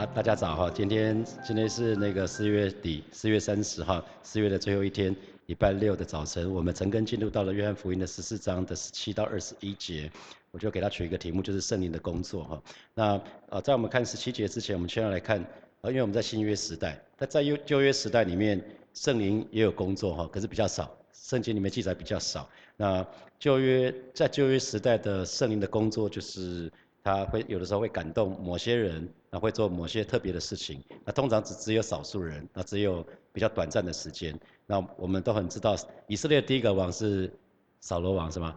大大家早哈，今天今天是那个四月底，四月三十号，四月的最后一天，礼拜六的早晨，我们陈根进入到了约翰福音的十四章的十七到二十一节，我就给他取一个题目，就是圣灵的工作哈。那呃，在我们看十七节之前，我们先要来看，呃，因为我们在新约时代，那在旧旧约时代里面，圣灵也有工作哈，可是比较少，圣经里面记载比较少。那旧约在旧约时代的圣灵的工作就是。他会有的时候会感动某些人，那会做某些特别的事情。那通常只只有少数人，那只有比较短暂的时间。那我们都很知道，以色列第一个王是扫罗王，是吗？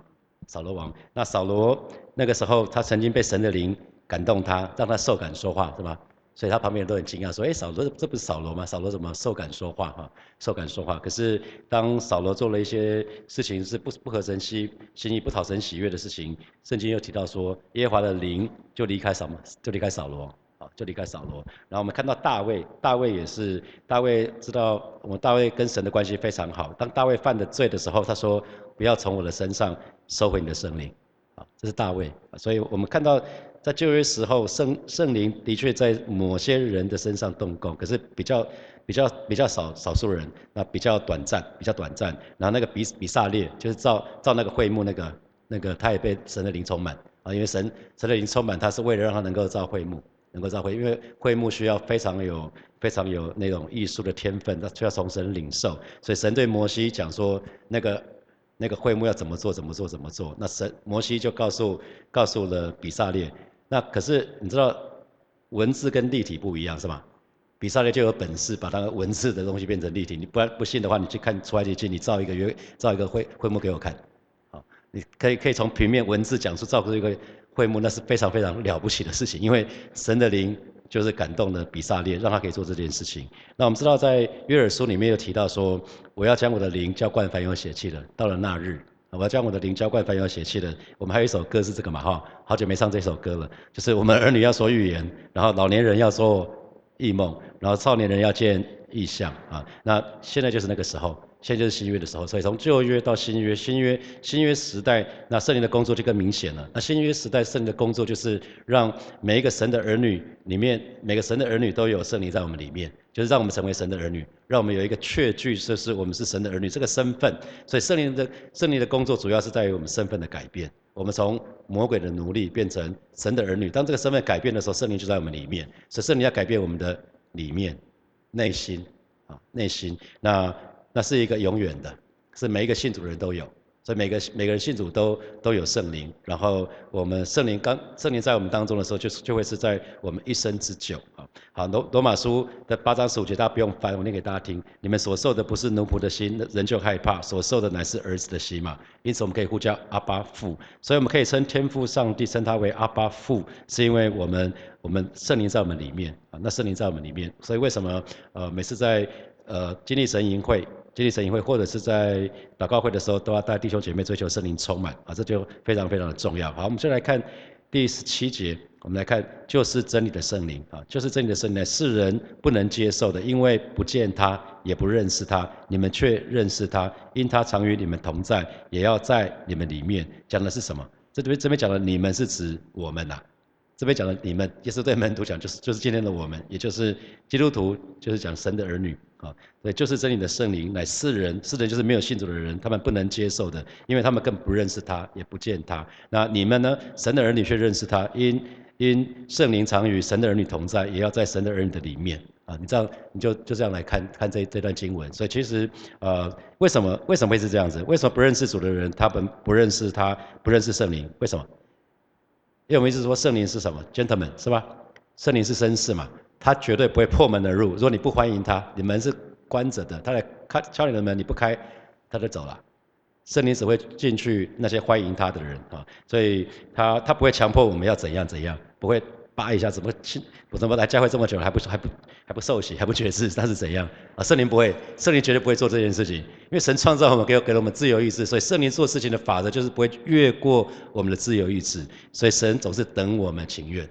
扫罗王。那扫罗那个时候，他曾经被神的灵感动他，让他受感说话，是吧？所以他旁边人都很惊讶，说：“哎，扫罗，这不是扫罗吗？扫罗怎么受感说话？哈，受感说话。可是当扫罗做了一些事情是不不合神心心意、不讨神喜悦的事情，圣经又提到说，耶和华的灵就离开扫就离开扫罗，就离开扫罗。然后我们看到大卫，大卫也是，大卫知道我们大卫跟神的关系非常好。当大卫犯的罪的时候，他说：不要从我的身上收回你的圣灵，啊，这是大卫。所以我们看到。在旧约时候，圣圣灵的确在某些人的身上动工，可是比较比较比较少少数人，那比较短暂，比较短暂。然后那个比比萨列，就是造造那个会幕那个那个，他也被神的灵充满啊，因为神神的灵充满他，是为了让他能够造会幕，能够造会，因为会幕需要非常有非常有那种艺术的天分，他需要从神领受，所以神对摩西讲说，那个那个会幕要怎么做，怎么做，怎么做。那神摩西就告诉告诉了比萨列。那可是你知道，文字跟立体不一样是吧？比萨列就有本事把它文字的东西变成立体。你不然不信的话，你去看出埃及记，你造一个约，造一个会会幕给我看，好，你可以可以从平面文字讲出造出一个会幕，那是非常非常了不起的事情。因为神的灵就是感动了比萨列，让他可以做这件事情。那我们知道在约尔书里面有提到说，我要将我的灵浇灌凡有血气的，到了那日。我要将我的灵浇灌凡有血气的。我们还有一首歌是这个嘛哈，好久没唱这首歌了。就是我们儿女要说预言，然后老年人要说异梦，然后少年人要见异象啊。那现在就是那个时候。现在就是新约的时候，所以从旧约到新约，新约新约时代，那圣灵的工作就更明显了。那新约时代圣灵的工作就是让每一个神的儿女里面，每个神的儿女都有圣灵在我们里面，就是让我们成为神的儿女，让我们有一个确据，就是我们是神的儿女这个身份。所以圣灵的圣灵的工作主要是在于我们身份的改变，我们从魔鬼的奴隶变成神的儿女。当这个身份改变的时候，圣灵就在我们里面。所以圣灵要改变我们的里面、内心啊，内心那。那是一个永远的，是每一个信主的人都有，所以每个每个人信主都都有圣灵，然后我们圣灵刚圣灵在我们当中的时候，就就会是在我们一生之久啊。好，罗罗马书的八章十五节，大家不用翻，我念给大家听。你们所受的不是奴仆的心，人就害怕；所受的乃是儿子的心嘛。因此我们可以呼叫阿巴父，所以我们可以称天父上帝称他为阿巴父，是因为我们我们圣灵在我们里面啊。那圣灵在我们里面，所以为什么呃每次在呃经历神营会？经历神营会或者是在祷告会的时候，都要带弟兄姐妹追求圣灵充满啊，这就非常非常的重要。好，我们先来看第十七节，我们来看就是真理的圣灵啊，就是真理的圣灵，世人不能接受的，因为不见他，也不认识他，你们却认识他，因他常与你们同在，也要在你们里面。讲的是什么？这边这边讲的你们是指我们呐。这边讲的你们，也是对门徒讲，就是就是今天的我们，也就是基督徒，就是讲神的儿女啊，对，就是真理的圣灵乃世人，世人就是没有信主的人，他们不能接受的，因为他们更不认识他，也不见他。那你们呢？神的儿女却认识他，因因圣灵常与神的儿女同在，也要在神的儿女的里面啊。你这样，你就就这样来看看这这段经文。所以其实呃，为什么为什么会是这样子？为什么不认识主的人，他们不认识他，不认识圣灵？为什么？因为我们一直说圣灵是什么，gentleman 是吧？圣灵是绅士嘛，他绝对不会破门而入。如果你不欢迎他，你门是关着的，他来开敲你的门，你不开，他就走了。圣灵只会进去那些欢迎他的人啊，所以他他不会强迫我们要怎样怎样，不会。扒一下怎么亲？我怎么来教会这么久还不还不还不受洗还不觉知？他是怎样啊？圣灵不会，圣灵绝对不会做这件事情，因为神创造我们给给了我们自由意志，所以圣灵做事情的法则就是不会越过我们的自由意志，所以神总是等我们情愿。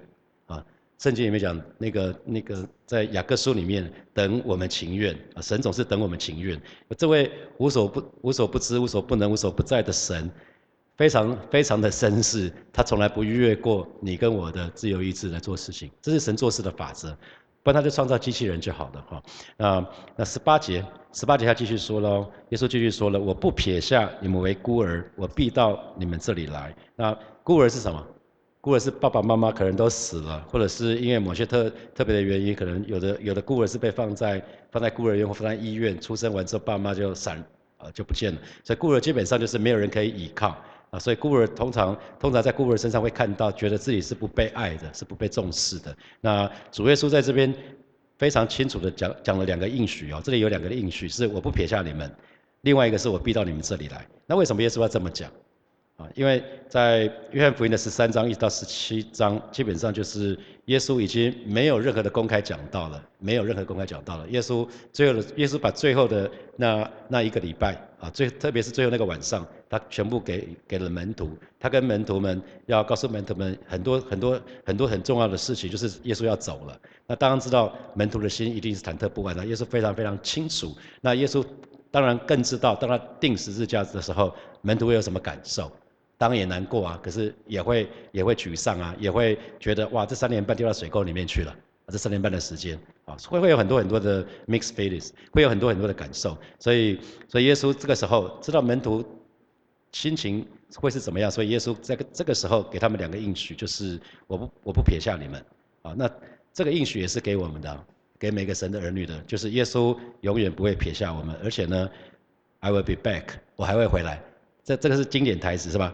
圣经里面讲那个那个在雅各书里面等我们情愿啊，神总是等我们情愿。这位无所不无所不知、无所不能、无所不在的神。非常非常的绅士，他从来不越过你跟我的自由意志来做事情，这是神做事的法则。不然他就创造机器人就好了哈。那那十八节，十八节他继续说喽，耶稣继续说了，我不撇下你们为孤儿，我必到你们这里来。那孤儿是什么？孤儿是爸爸妈妈可能都死了，或者是因为某些特特别的原因，可能有的有的孤儿是被放在放在孤儿院或放在医院，出生完之后爸妈就散啊就不见了，所以孤儿基本上就是没有人可以依靠啊，所以孤儿通常通常在孤儿身上会看到，觉得自己是不被爱的，是不被重视的。那主耶稣在这边非常清楚的讲讲了两个应许哦，这里有两个应许是我不撇下你们，另外一个是我逼到你们这里来。那为什么耶稣要这么讲？啊，因为在约翰福音的十三章一直到十七章，基本上就是耶稣已经没有任何的公开讲到了，没有任何公开讲到了。耶稣最后的耶稣把最后的那那一个礼拜啊，最特别是最后那个晚上，他全部给给了门徒，他跟门徒们要告诉门徒们很多很多很多很重要的事情，就是耶稣要走了。那当然知道门徒的心一定是忐忑不安的，耶稣非常非常清楚。那耶稣当然更知道，当他定十字架的时候，门徒会有什么感受。当然也难过啊，可是也会也会沮丧啊，也会觉得哇，这三年半丢到水沟里面去了，这三年半的时间啊，会会有很多很多的 mixed feelings，会有很多很多的感受。所以，所以耶稣这个时候知道门徒心情会是怎么样，所以耶稣在这个时候给他们两个应许，就是我不我不撇下你们啊。那这个应许也是给我们的，给每个神的儿女的，就是耶稣永远不会撇下我们，而且呢，I will be back，我还会回来。这这个是经典台词是吧？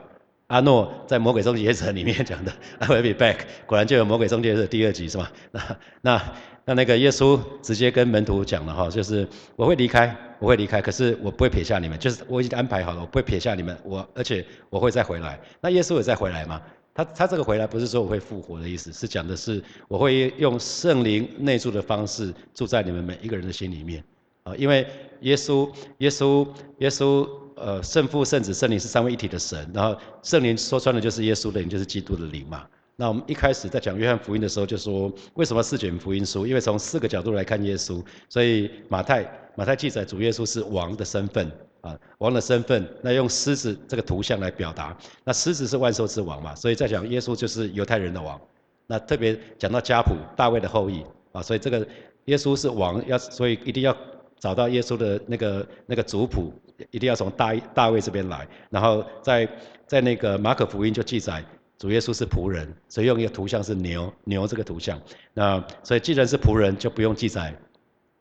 阿诺在《魔鬼终结者》里面讲的，I will be back，果然就有《魔鬼终结者》第二集是吧？那那那那个耶稣直接跟门徒讲了哈，就是我会离开，我会离开，可是我不会撇下你们，就是我已经安排好了，我不会撇下你们，我而且我会再回来。那耶稣也再回来吗？他他这个回来不是说我会复活的意思，是讲的是我会用圣灵内住的方式住在你们每一个人的心里面啊，因为耶稣耶稣耶稣。呃，圣父、圣子、圣灵是三位一体的神，然后圣灵说穿了就是耶稣的灵，就是基督的灵嘛。那我们一开始在讲约翰福音的时候就说，为什么四卷福音书？因为从四个角度来看耶稣，所以马太马太记载主耶稣是王的身份啊，王的身份，那用狮子这个图像来表达，那狮子是万兽之王嘛，所以在讲耶稣就是犹太人的王。那特别讲到家谱，大卫的后裔啊，所以这个耶稣是王，要所以一定要找到耶稣的那个那个族谱。一定要从大大卫这边来，然后在在那个马可福音就记载主耶稣是仆人，所以用一个图像是牛牛这个图像。那所以既然是仆人，就不用记载，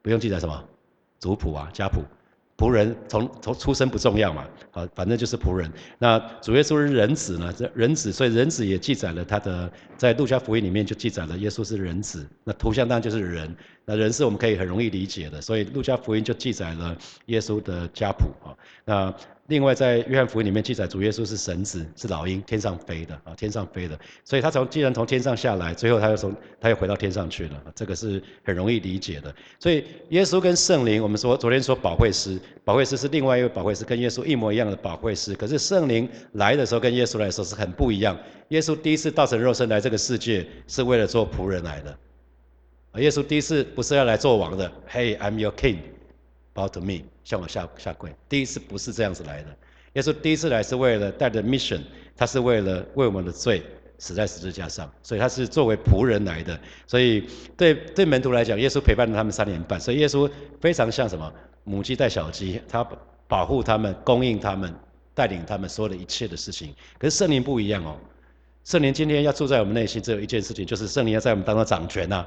不用记载什么族谱啊家谱。仆人从从出生不重要嘛，啊，反正就是仆人。那主耶稣是人子呢？这人子，所以人子也记载了他的，在路加福音里面就记载了耶稣是人子。那图像当然就是人，那人是我们可以很容易理解的，所以路加福音就记载了耶稣的家谱啊。那另外在约翰福音里面记载主耶稣是神子，是老鹰天上飞的啊，天上飞的。所以他从既然从天上下来，最后他又从他又回到天上去了，这个是很容易理解的。所以耶稣跟圣灵，我们说昨天说保惠师，保惠师是另外一位保惠师，跟耶稣一模一样的保惠师。可是圣灵来的时候跟耶稣来说是很不一样。耶稣第一次道成肉身来这个世界是为了做仆人来的，耶稣第一次不是要来做王的，Hey I'm your king。Bow to me，向我下下跪。第一次不是这样子来的，耶稣第一次来是为了带着 mission，他是为了为我们的罪死在十字架上，所以他是作为仆人来的。所以对对门徒来讲，耶稣陪伴了他们三年半，所以耶稣非常像什么母鸡带小鸡，他保护他们，供应他们，带领他们所有的一切的事情。可是圣灵不一样哦，圣灵今天要住在我们内心，只有一件事情，就是圣灵要在我们当中掌权呐。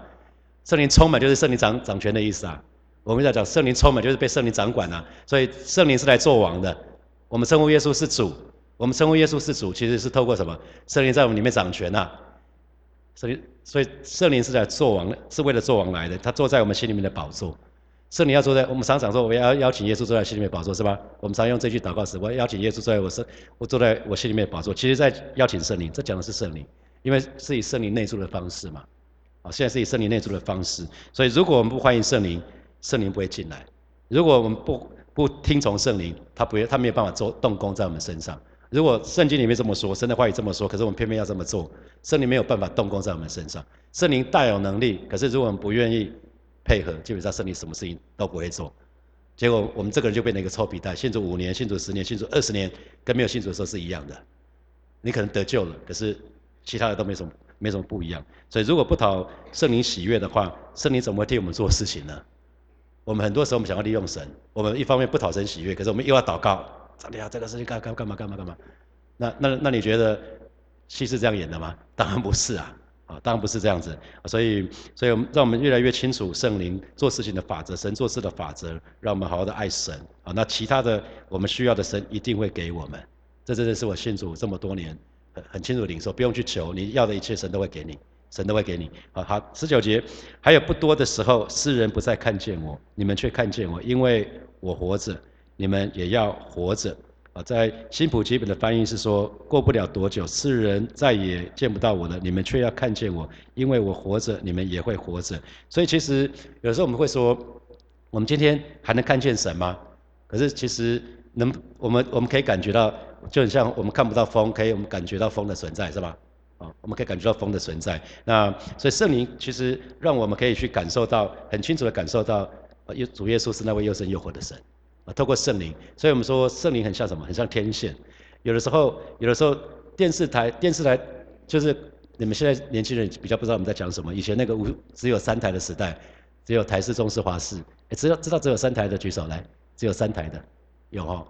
圣灵充满就是圣灵掌掌权的意思啊。我们在讲圣灵充满，就是被圣灵掌管啊，所以圣灵是来做王的。我们称呼耶稣是主，我们称呼耶稣是主，其实是透过什么？圣灵在我们里面掌权呐。所以，所以圣灵是来做王，是为了做王来的。他坐在我们心里面的宝座。圣灵要坐在我们常常说，我要邀请耶稣坐在心里面宝座，是吧？我们常用这句祷告词，我邀请耶稣坐在我身，我坐在我心里面宝座。其实，在邀请圣灵，这讲的是圣灵，因为是以圣灵内住的方式嘛。啊，现在是以圣灵内住的方式，所以如果我们不欢迎圣灵，圣灵不会进来。如果我们不不听从圣灵，他不会，他没有办法做动工在我们身上。如果圣经里面这么说，神的话语这么说，可是我们偏偏要这么做，圣灵没有办法动工在我们身上。圣灵大有能力，可是如果我们不愿意配合，基本上圣灵什么事情都不会做。结果我们这个人就变成一个臭皮蛋，信主五年，信主十年，信主二十年，跟没有信主的时候是一样的。你可能得救了，可是其他的都没什么，没什么不一样。所以如果不讨圣灵喜悦的话，圣灵怎么会替我们做事情呢？我们很多时候我们想要利用神，我们一方面不讨神喜悦，可是我们又要祷告，上帝啊，这个事情干干干嘛干嘛干嘛？那那那你觉得戏是这样演的吗？当然不是啊。啊，当然不是这样子，所以，所以让我们越来越清楚圣灵做事情的法则，神做事的法则，让我们好好的爱神啊。那其他的我们需要的神一定会给我们，这真的是我信主这么多年很很清楚的领受，不用去求，你要的一切神都会给你，神都会给你。好好，十九节，还有不多的时候，世人不再看见我，你们却看见我，因为我活着，你们也要活着。啊，在新普基本的翻译是说，过不了多久，世人再也见不到我了，你们却要看见我，因为我活着，你们也会活着。所以其实有时候我们会说，我们今天还能看见神吗？可是其实能，我们我们可以感觉到，就很像我们看不到风，可以我们感觉到风的存在，是吧？啊，我们可以感觉到风的存在。那所以圣灵其实让我们可以去感受到，很清楚的感受到，耶主耶稣是那位又生又活的神。啊，透过圣灵，所以我们说圣灵很像什么？很像天线。有的时候，有的时候电视台电视台就是你们现在年轻人比较不知道我们在讲什么。以前那个无只有三台的时代，只有台视、中视、华视。哎，知道知道只有三台的举手来，只有三台的，有哦。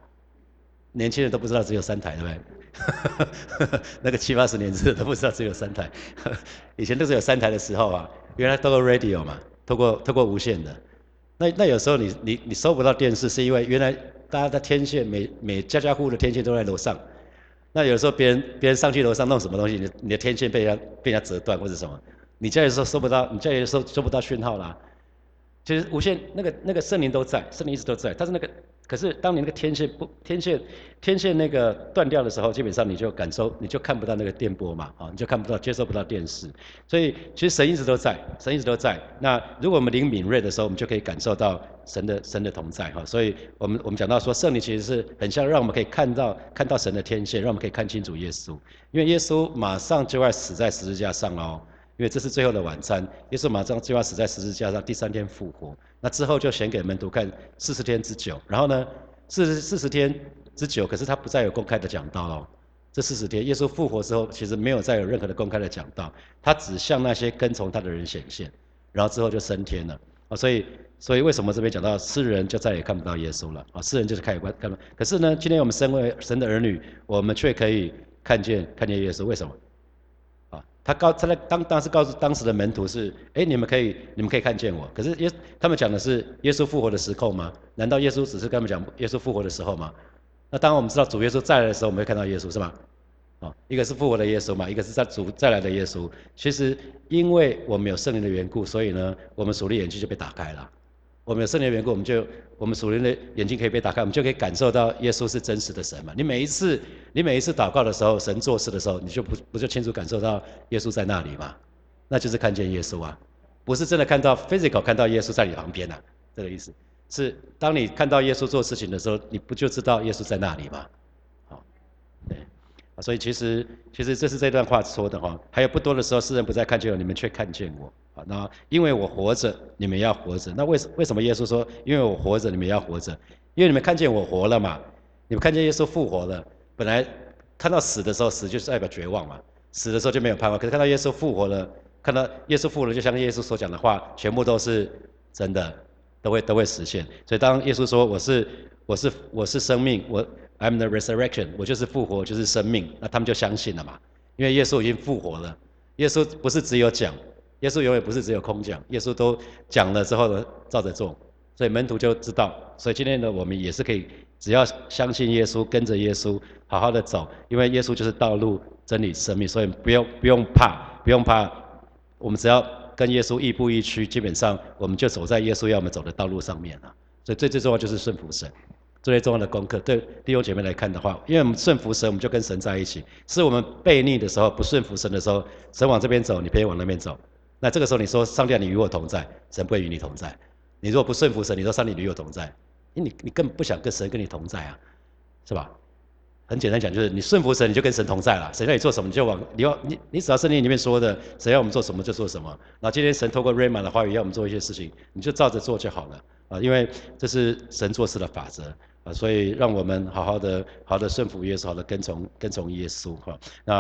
年轻人都不知道只有三台，对不对？那个七八十年的都不知道只有三台。以前都是有三台的时候啊，原来透过 radio 嘛，透过透过无线的。那那有时候你你你收不到电视，是因为原来大家的天线每每家家户户的天线都在楼上，那有时候别人别人上去楼上弄什么东西，你你的天线被人家被人家折断或者什么，你家里时候收不到，你家里收收不到讯号啦。其实无线那个那个圣灵都在，圣灵一直都在，但是那个。可是，当你那个天线不天线天线那个断掉的时候，基本上你就感受你就看不到那个电波嘛，啊，你就看不到接收不到电视。所以其实神一直都在，神一直都在。那如果我们灵敏锐的时候，我们就可以感受到神的神的同在哈。所以我们我们讲到说，圣灵其实是很像让我们可以看到看到神的天线，让我们可以看清楚耶稣。因为耶稣马上就要死在十字架上哦，因为这是最后的晚餐。耶稣马上就要死在十字架上，第三天复活。那之后就显给门徒看四十天之久，然后呢，四十四十天之久，可是他不再有公开的讲道哦。这四十天，耶稣复活之后，其实没有再有任何的公开的讲道，他只向那些跟从他的人显现，然后之后就升天了。啊，所以，所以为什么这边讲到世人就再也看不到耶稣了？啊，世人就是开始观看，可是呢，今天我们身为神的儿女，我们却可以看见看见耶稣，为什么？他告他在当当时告诉当时的门徒是，哎，你们可以你们可以看见我。可是耶他们讲的是耶稣复活的时候吗？难道耶稣只是跟他们讲耶稣复活的时候吗？那当我们知道主耶稣再来的时候，我们会看到耶稣是吗？哦，一个是复活的耶稣嘛，一个是在主再来的耶稣。其实因为我们有圣灵的缘故，所以呢，我们属灵眼睛就被打开了。我们有圣灵的缘故，我们就我们属灵的眼睛可以被打开，我们就可以感受到耶稣是真实的神嘛。你每一次你每一次祷告的时候，神做事的时候，你就不不就清楚感受到耶稣在那里嘛？那就是看见耶稣啊，不是真的看到 physical 看到耶稣在你旁边呐，这个意思是当你看到耶稣做事情的时候，你不就知道耶稣在那里吗？所以其实其实这是这段话说的哈，还有不多的时候，世人不再看见我，你们却看见我啊。那因为我活着，你们要活着。那为什为什么耶稣说，因为我活着，你们要活着？因为你们看见我活了嘛，你们看见耶稣复活了。本来看到死的时候，死就是代表绝望嘛，死的时候就没有盼望。可是看到耶稣复活了，看到耶稣复活了，就像耶稣所讲的话，全部都是真的，都会都会实现。所以当耶稣说我是我是我是生命，我。I'm the resurrection，我就是复活，就是生命。那他们就相信了嘛？因为耶稣已经复活了。耶稣不是只有讲，耶稣永远不是只有空讲，耶稣都讲了之后呢，照着做。所以门徒就知道。所以今天呢，我们也是可以，只要相信耶稣，跟着耶稣，好好的走。因为耶稣就是道路、真理、生命，所以不用不用怕，不用怕。我们只要跟耶稣亦步亦趋，基本上我们就走在耶稣要我们走的道路上面了。所以最最重要就是顺服神。最重要的功课，对弟兄姐妹来看的话，因为我们顺服神，我们就跟神在一起。是我们背逆的时候，不顺服神的时候，神往这边走，你偏往那边走。那这个时候你说上帝，你与我同在，神不会与你同在。你如果不顺服神，你说上帝与我同在，因为你你根本不想跟神跟你同在啊，是吧？很简单讲，就是你顺服神，你就跟神同在了。神要你做什么，你就往你要你你只要圣经里面说的，神要我们做什么就做什么。那今天神透过 r a y m a n 的话语要我们做一些事情，你就照着做就好了啊，因为这是神做事的法则。啊，所以让我们好好的、好的顺服耶稣，好的跟从跟从耶稣哈。那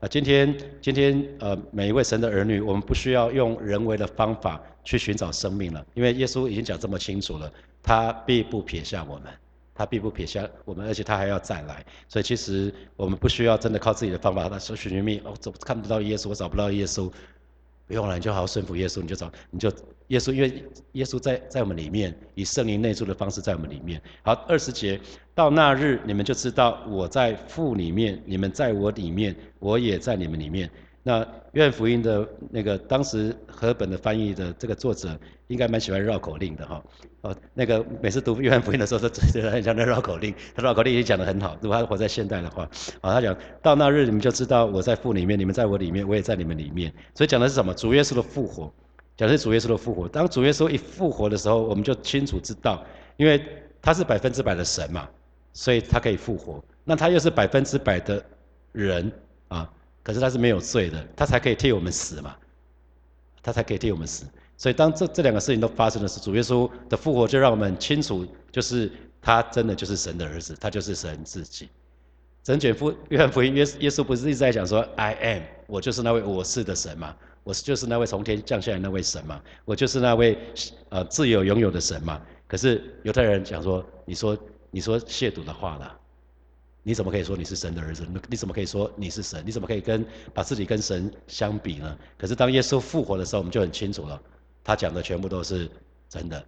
啊，今天今天呃，每一位神的儿女，我们不需要用人为的方法去寻找生命了，因为耶稣已经讲这么清楚了，他必不撇下我们，他必不撇下我们，而且他还要再来。所以其实我们不需要真的靠自己的方法，他说寻寻觅哦，找看不到耶稣，我找不到耶稣。不用了，你就好好顺服耶稣，你就找，你就耶稣，因为耶稣在在我们里面，以圣灵内住的方式在我们里面。好，二十节，到那日你们就知道我在父里面，你们在我里面，我也在你们里面。那约翰福音的那个当时和本的翻译的这个作者，应该蛮喜欢绕口令的哈。哦，那个每次读约翰福音的时候，他觉得很像在绕口令。他绕口令也讲得很好，如果他活在现代的话，啊，他讲到那日你们就知道我在父里面，你们在我里面，我也在你们里面。所以讲的是什么？主耶稣的复活，讲的是主耶稣的复活。当主耶稣一复活的时候，我们就清楚知道，因为他是百分之百的神嘛，所以他可以复活。那他又是百分之百的人啊。可是他是没有罪的，他才可以替我们死嘛，他才可以替我们死。所以当这这两个事情都发生的时候，主耶稣的复活就让我们清楚，就是他真的就是神的儿子，他就是神自己。整卷福约翰福音，耶耶稣不是一直在讲说，I am，我就是那位我是的神嘛，我是就是那位从天降下来那位神嘛，我就是那位呃自由拥有的神嘛。可是犹太人讲说，你说你说亵渎的话了。你怎么可以说你是神的儿子？你怎么可以说你是神？你怎么可以跟把自己跟神相比呢？可是当耶稣复活的时候，我们就很清楚了，他讲的全部都是真的，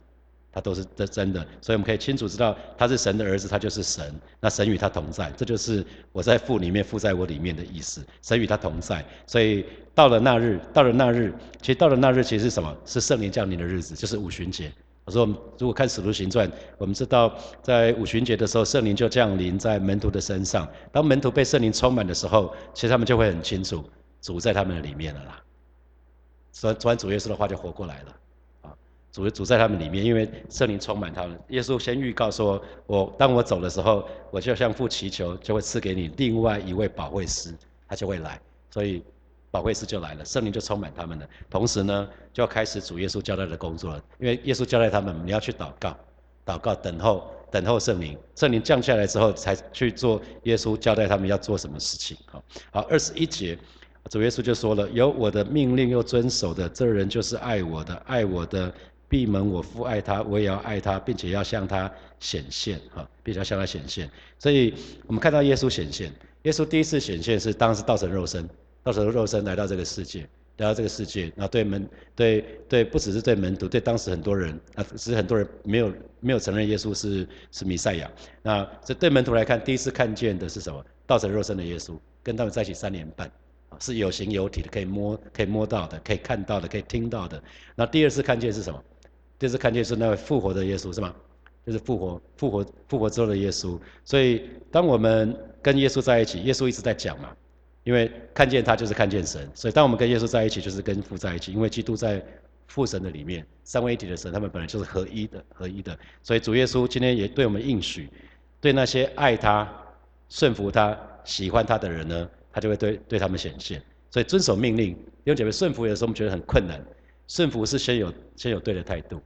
他都是真真的，所以我们可以清楚知道他是神的儿子，他就是神。那神与他同在，这就是我在父里面，父在我里面的意思。神与他同在，所以到了那日，到了那日，其实到了那日，其实是什么？是圣灵降临的日子，就是五旬节。我说，如果看《使徒行传》，我们知道在五旬节的时候，圣灵就降临在门徒的身上。当门徒被圣灵充满的时候，其实他们就会很清楚，主在他们的里面了啦。说说完主耶稣的话就活过来了，啊，主主在他们里面，因为圣灵充满他们。耶稣先预告说，我当我走的时候，我就向父祈求，就会赐给你另外一位保惠师，他就会来。所以。保惠师就来了，圣灵就充满他们了。同时呢，就要开始主耶稣交代的工作了。因为耶稣交代他们，你要去祷告，祷告等候，等候圣灵。圣灵降下来之后，才去做耶稣交代他们要做什么事情。好，好，二十一节，主耶稣就说了：有我的命令又遵守的，这人就是爱我的。爱我的，闭门我父爱他，我也要爱他，并且要向他显现。哈，并且要向他显现。所以我们看到耶稣显现，耶稣第一次显现是当时道成肉身。到时候肉身来到这个世界，来到这个世界，那对门对对，不只是对门徒，对当时很多人啊，只是很多人没有没有承认耶稣是是弥赛亚。那这对门徒来看，第一次看见的是什么？道成肉身的耶稣，跟他们在一起三年半，是有形有体的，可以摸可以摸到的，可以看到的，可以听到的。那第二次看见是什么？第二次看见是那位复活的耶稣，是吗？就是复活复活复活之后的耶稣。所以当我们跟耶稣在一起，耶稣一直在讲嘛。因为看见他就是看见神，所以当我们跟耶稣在一起，就是跟父在一起。因为基督在父神的里面，三位一体的神，他们本来就是合一的，合一的。所以主耶稣今天也对我们应许，对那些爱他、顺服他、喜欢他的人呢，他就会对对他们显现。所以遵守命令，弟兄姐妹，顺服有时候我们觉得很困难。顺服是先有先有对的态度，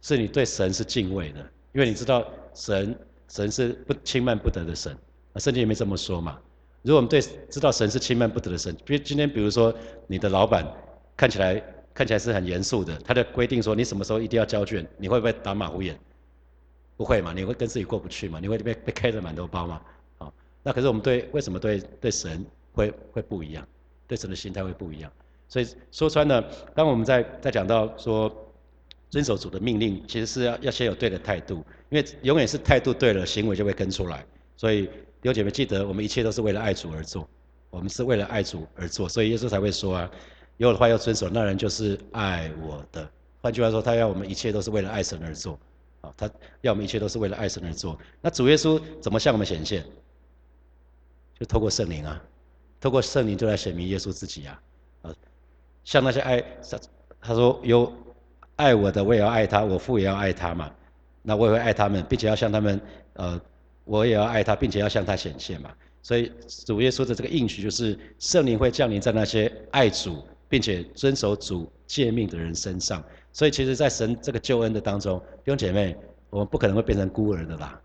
是你对神是敬畏的，因为你知道神神是不轻慢不得的神，圣经里面这么说嘛。如果我们对知道神是轻慢不得的神，比如今天比如说你的老板看起来看起来是很严肃的，他的规定说你什么时候一定要交卷，你会不会打马虎眼？不会嘛？你会跟自己过不去嘛？你会被被开着满头包吗？好，那可是我们对为什么对对神会会不一样？对神的心态会不一样？所以说穿了，当我们在在讲到说遵守主的命令，其实是要要先有对的态度，因为永远是态度对了，行为就会跟出来，所以。弟兄姐妹，记得我们一切都是为了爱主而做，我们是为了爱主而做，所以耶稣才会说啊，有的话要遵守，那人就是爱我的。换句话说，他要我们一切都是为了爱神而做，啊，他要我们一切都是为了爱神而做。那主耶稣怎么向我们显现？就透过圣灵啊，透过圣灵就来显明耶稣自己啊，啊，像那些爱他，他说有爱我的，我也要爱他，我父也要爱他嘛，那我也会爱他们，并且要向他们，呃。我也要爱他，并且要向他显现嘛。所以主耶稣的这个应许就是圣灵会降临在那些爱主并且遵守主诫命的人身上。所以其实，在神这个救恩的当中，弟兄姐妹，我们不可能会变成孤儿的啦。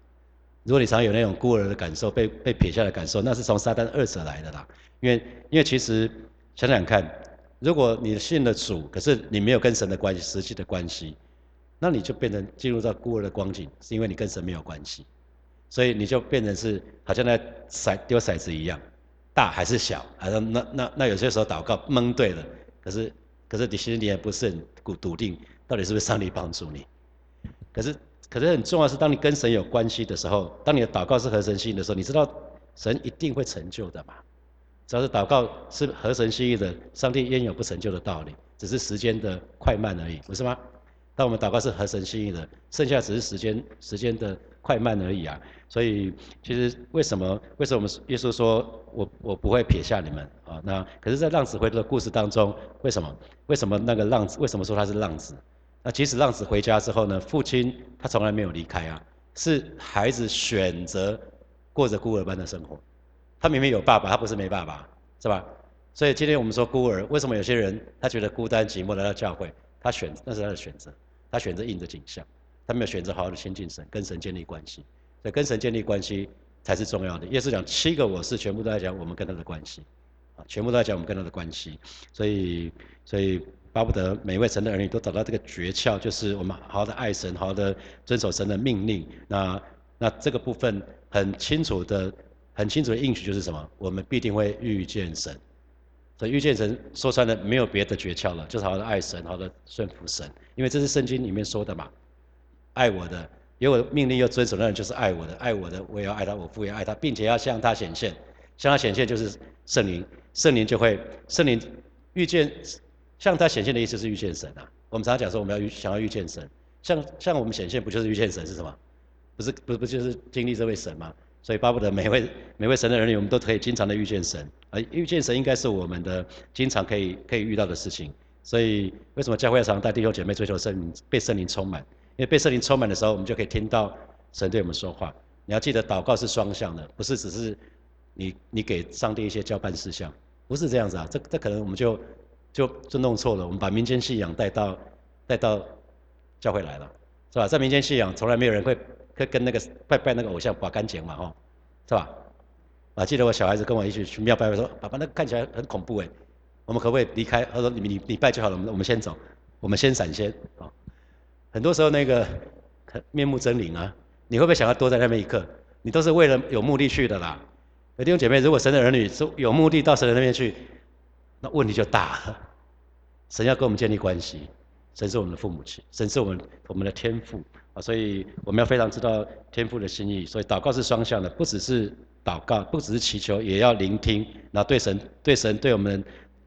如果你常有那种孤儿的感受，被被撇下的感受，那是从撒旦二者来的啦。因为因为其实想想看，如果你信了主，可是你没有跟神的关系，实际的关系，那你就变成进入到孤儿的光景，是因为你跟神没有关系，所以你就变成是好像在骰丢骰子一样，大还是小？好像那那那有些时候祷告蒙对了，可是可是你心里也不是很笃笃定，到底是不是上帝帮助你？可是。可是很重要是，当你跟神有关系的时候，当你的祷告是合神心意的时候，你知道神一定会成就的嘛？只要是祷告是合神心意的，上帝焉有不成就的道理？只是时间的快慢而已，不是吗？但我们祷告是合神心意的，剩下只是时间时间的快慢而已啊。所以其实为什么为什么我们耶稣说我我不会撇下你们啊？那可是，在浪子回头的故事当中，为什么为什么那个浪子为什么说他是浪子？那即使浪子回家之后呢？父亲他从来没有离开啊，是孩子选择过着孤儿般的生活。他明明有爸爸，他不是没爸爸，是吧？所以今天我们说孤儿，为什么有些人他觉得孤单寂寞来到教会？他选那是他的选择，他选择硬的景象，他没有选择好好的亲近神，跟神建立关系。所以跟神建立关系才是重要的。耶稣讲七个我是，全部都在讲我们跟他的关系，啊，全部都在讲我们跟他的关系。所以，所以。巴不得每一位神的儿女都找到这个诀窍，就是我们好好的爱神，好好的遵守神的命令。那那这个部分很清楚的、很清楚的应许就是什么？我们必定会遇见神。所以遇见神说穿了没有别的诀窍了，就是好好的爱神，好好的顺服神。因为这是圣经里面说的嘛，爱我的，有我的命令又遵守的人就是爱我的，爱我的我也要爱他，我父也爱他，并且要向他显现。向他显现就是圣灵，圣灵就会圣灵遇见。向他显现的意思是遇见神啊。我们常常讲说我们要遇想要遇见神，像像我们显现不就是遇见神是什么？不是不不就是经历这位神吗？所以巴不得每位每位神的儿女，我们都可以经常的遇见神。而遇见神应该是我们的经常可以可以遇到的事情。所以为什么教会要常带弟兄姐妹追求圣灵，被圣灵充满？因为被圣灵充满的时候，我们就可以听到神对我们说话。你要记得祷告是双向的，不是只是你你给上帝一些交办事项，不是这样子啊。这这可能我们就。就就弄错了，我们把民间信仰带到带到教会来了，是吧？在民间信仰，从来没有人会会跟那个拜拜那个偶像把干净嘛，吼，是吧？啊，记得我小孩子跟我一起去庙拜拜，说爸爸那个看起来很恐怖哎，我们可不可以离开？他说你你你拜就好了，我们我们先走，我们先闪先啊。很多时候那个面目狰狞啊，你会不会想要多在那边一刻？你都是为了有目的去的啦。弟兄姐妹，如果神的儿女是有目的到神的那边去。那问题就大了。神要跟我们建立关系，神是我们的父母亲，神是我们我们的天父啊，所以我们要非常知道天父的心意。所以祷告是双向的，不只是祷告，不只是祈求，也要聆听，然后对神对神对我们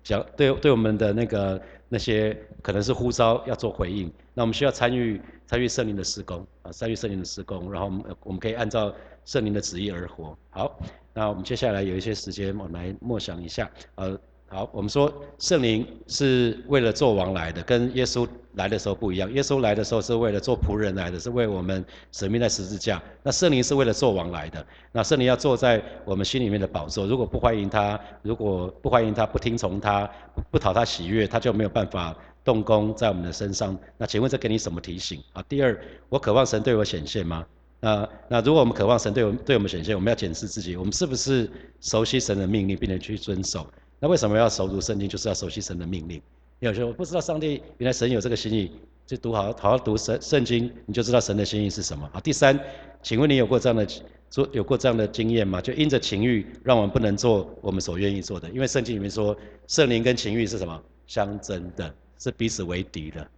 讲，对对我们的那个那些可能是呼召要做回应。那我们需要参与参与圣灵的施工啊，参与圣灵的施工，然后我们我们可以按照圣灵的旨意而活。好，那我们接下来有一些时间，我们来默想一下，呃。好，我们说圣灵是为了做王来的，跟耶稣来的时候不一样。耶稣来的时候是为了做仆人来的，是为我们舍命在十字架。那圣灵是为了做王来的。那圣灵要坐在我们心里面的宝座，如果不欢迎他，如果不欢迎他，不听从他，不讨他喜悦，他就没有办法动工在我们的身上。那请问这给你什么提醒啊？第二，我渴望神对我显现吗？那那如果我们渴望神对我对我们显现，我们要检视自己，我们是不是熟悉神的命令，并且去遵守？那为什么要熟读圣经？就是要熟悉神的命令。有些我不知道上帝原来神有这个心意，就读好好好读圣圣经，你就知道神的心意是什么。好，第三，请问你有过这样的做有过这样的经验吗？就因着情欲，让我们不能做我们所愿意做的。因为圣经里面说，圣灵跟情欲是什么？相争的，是彼此为敌的。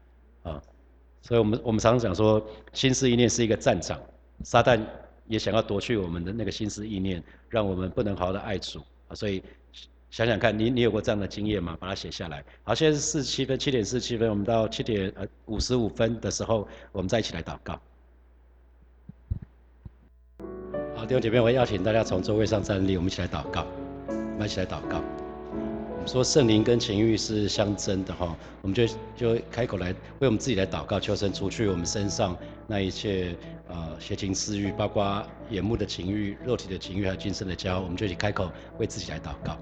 啊，所以我们我们常常讲说，心思意念是一个战场，撒旦也想要夺去我们的那个心思意念，让我们不能好好的爱主。啊，所以。想想看，你你有过这样的经验吗？把它写下来。好，现在是四七分，七点四七分，我们到七点呃五十五分的时候，我们再一起来祷告。好，弟兄姐妹，我邀请大家从座位上站立，我们一起来祷告。我们一起来祷告。我们说圣灵跟情欲是相争的哈，我们就就开口来为我们自己来祷告，求神除去我们身上那一切呃邪情私欲，包括眼目的情欲、肉体的情欲，还有今生的骄傲，我们就一起开口为自己来祷告。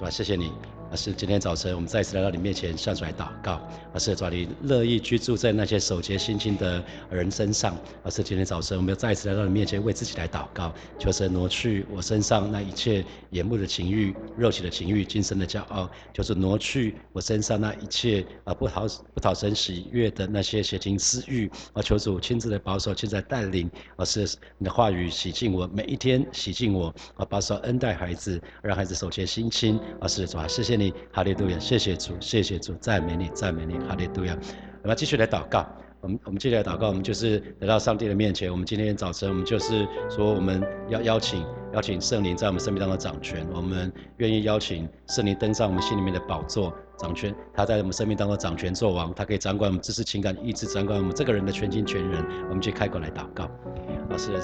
主啊，谢谢你。啊，是今天早晨我们再次来到你面前，向主来祷告。啊，是主啊，你乐意居住在那些守节心清的人身上。啊，是今天早晨我们要再次来到你面前，为自己来祷告，求神挪去我身上那一切眼目的情欲、肉体的情欲、今生的骄傲，就是挪去我身上那一切啊不讨不讨神喜悦的那些邪情私欲。啊，求主亲自的保守，亲自带领。啊，是你的话语洗净我，每一天洗净我。啊，保守恩待孩子，让孩子守节心清。啊，是主啊，谢谢。你哈利路亚，谢谢主，谢谢主，赞美你，赞美你，哈利路亚。我们继续来祷告，我们我们继续来祷告，我们就是来到上帝的面前。我们今天早晨，我们就是说，我们要邀请邀请圣灵在我们生命当中掌权。我们愿意邀请圣灵登上我们心里面的宝座，掌权。他在我们生命当中掌权作王，他可以掌管我们知识、情感、意志，掌管我们这个人的全心全人。我们去开口来祷告。啊，是的，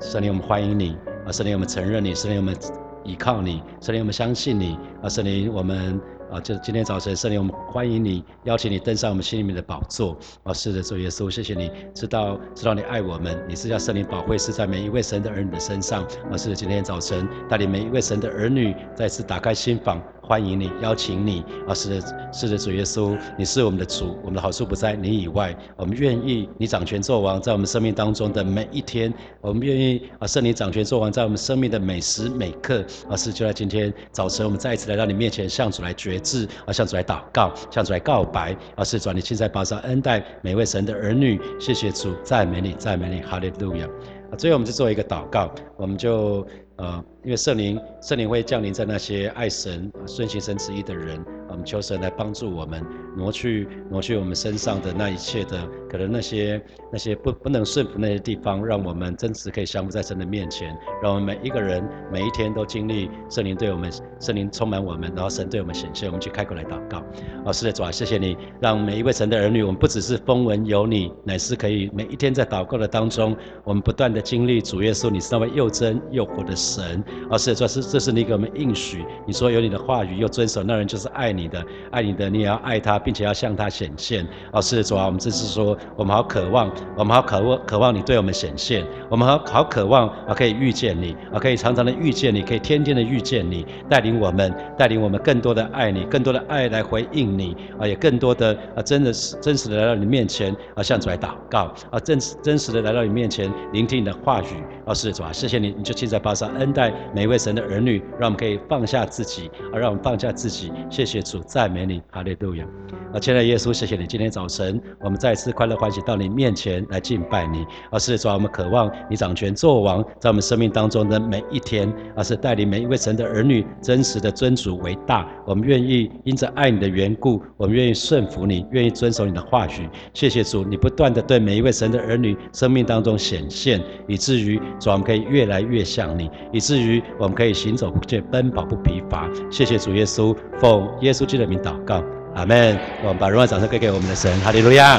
圣灵，我们欢迎你。啊，圣灵，我们承认你。圣灵，我们。依靠你，圣灵，我们相信你啊！圣灵，我们啊，就今天早晨，圣灵，我们欢迎你，邀请你登上我们心里面的宝座啊！是的，主耶稣，谢谢你，知道知道你爱我们，你是要圣灵宝贵是在每一位神的儿女的身上啊！是的，今天早晨带领每一位神的儿女再次打开心房。欢迎你，邀请你啊！是的，是的，主耶稣，你是我们的主，我们的好处不在你以外。我们愿意你掌权作王，在我们生命当中的每一天，我们愿意啊，圣灵掌权作王，在我们生命的每时每刻。啊，是就在今天早晨，我们再一次来到你面前，向主来决志，啊，向主来祷告，向主来告白。啊，是主，你现在保守恩待每位神的儿女。谢谢主，赞美你，赞美你，哈利路亚。啊，最后我们就做一个祷告，我们就。呃，因为圣灵，圣灵会降临在那些爱神、顺行神旨意的人。我们求神来帮助我们，挪去挪去我们身上的那一切的可能那些那些不不能顺服那些地方，让我们真实可以降服在神的面前。让我们每一个人每一天都经历圣灵对我们，圣灵充满我们，然后神对我们显现。我们去开口来祷告。哦，是的，主啊，谢谢你，让每一位神的儿女，我们不只是风闻有你，乃是可以每一天在祷告的当中，我们不断的经历主耶稣，你是那位又真又活的神。哦，是的，主是这是你给我们应许，你说有你的话语又遵守，那人就是爱你。你的爱你的，你也要爱他，并且要向他显现。哦，是主啊，我们这是说，我们好渴望，我们好渴望，渴望你对我们显现。我们好好渴望啊，可以遇见你啊，可以常常的遇见你，可以天天的遇见你，带领我们，带领我们更多的爱你，更多的爱来回应你啊，也更多的啊，真的是真实的来到你面前啊，向主来祷告啊，真真实的来到你面前，聆听你的话语。哦，是主啊，谢谢你，你就亲在巴上恩待每一位神的儿女，让我们可以放下自己啊，让我们放下自己，谢谢。主主赞美你，哈利路亚！啊，亲爱的耶稣，谢谢你，今天早晨我们再次快乐欢喜到你面前来敬拜你。而是主，我们渴望你掌权作王，在我们生命当中的每一天，而是带领每一位神的儿女真实的尊主为大。我们愿意因着爱你的缘故，我们愿意顺服你，愿意遵守你的话语。谢谢主，你不断的对每一位神的儿女生命当中显现，以至于主，我们可以越来越像你，以至于我们可以行走不倦，奔跑不疲乏。谢谢主耶稣，奉耶稣。出去的名祷告，阿门。我们把荣耀掌声归给我们的神，哈利路亚。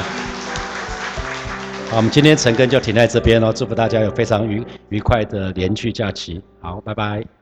好，我们今天晨更就停在这边喽。祝福大家有非常愉愉快的连续假期。好，拜拜。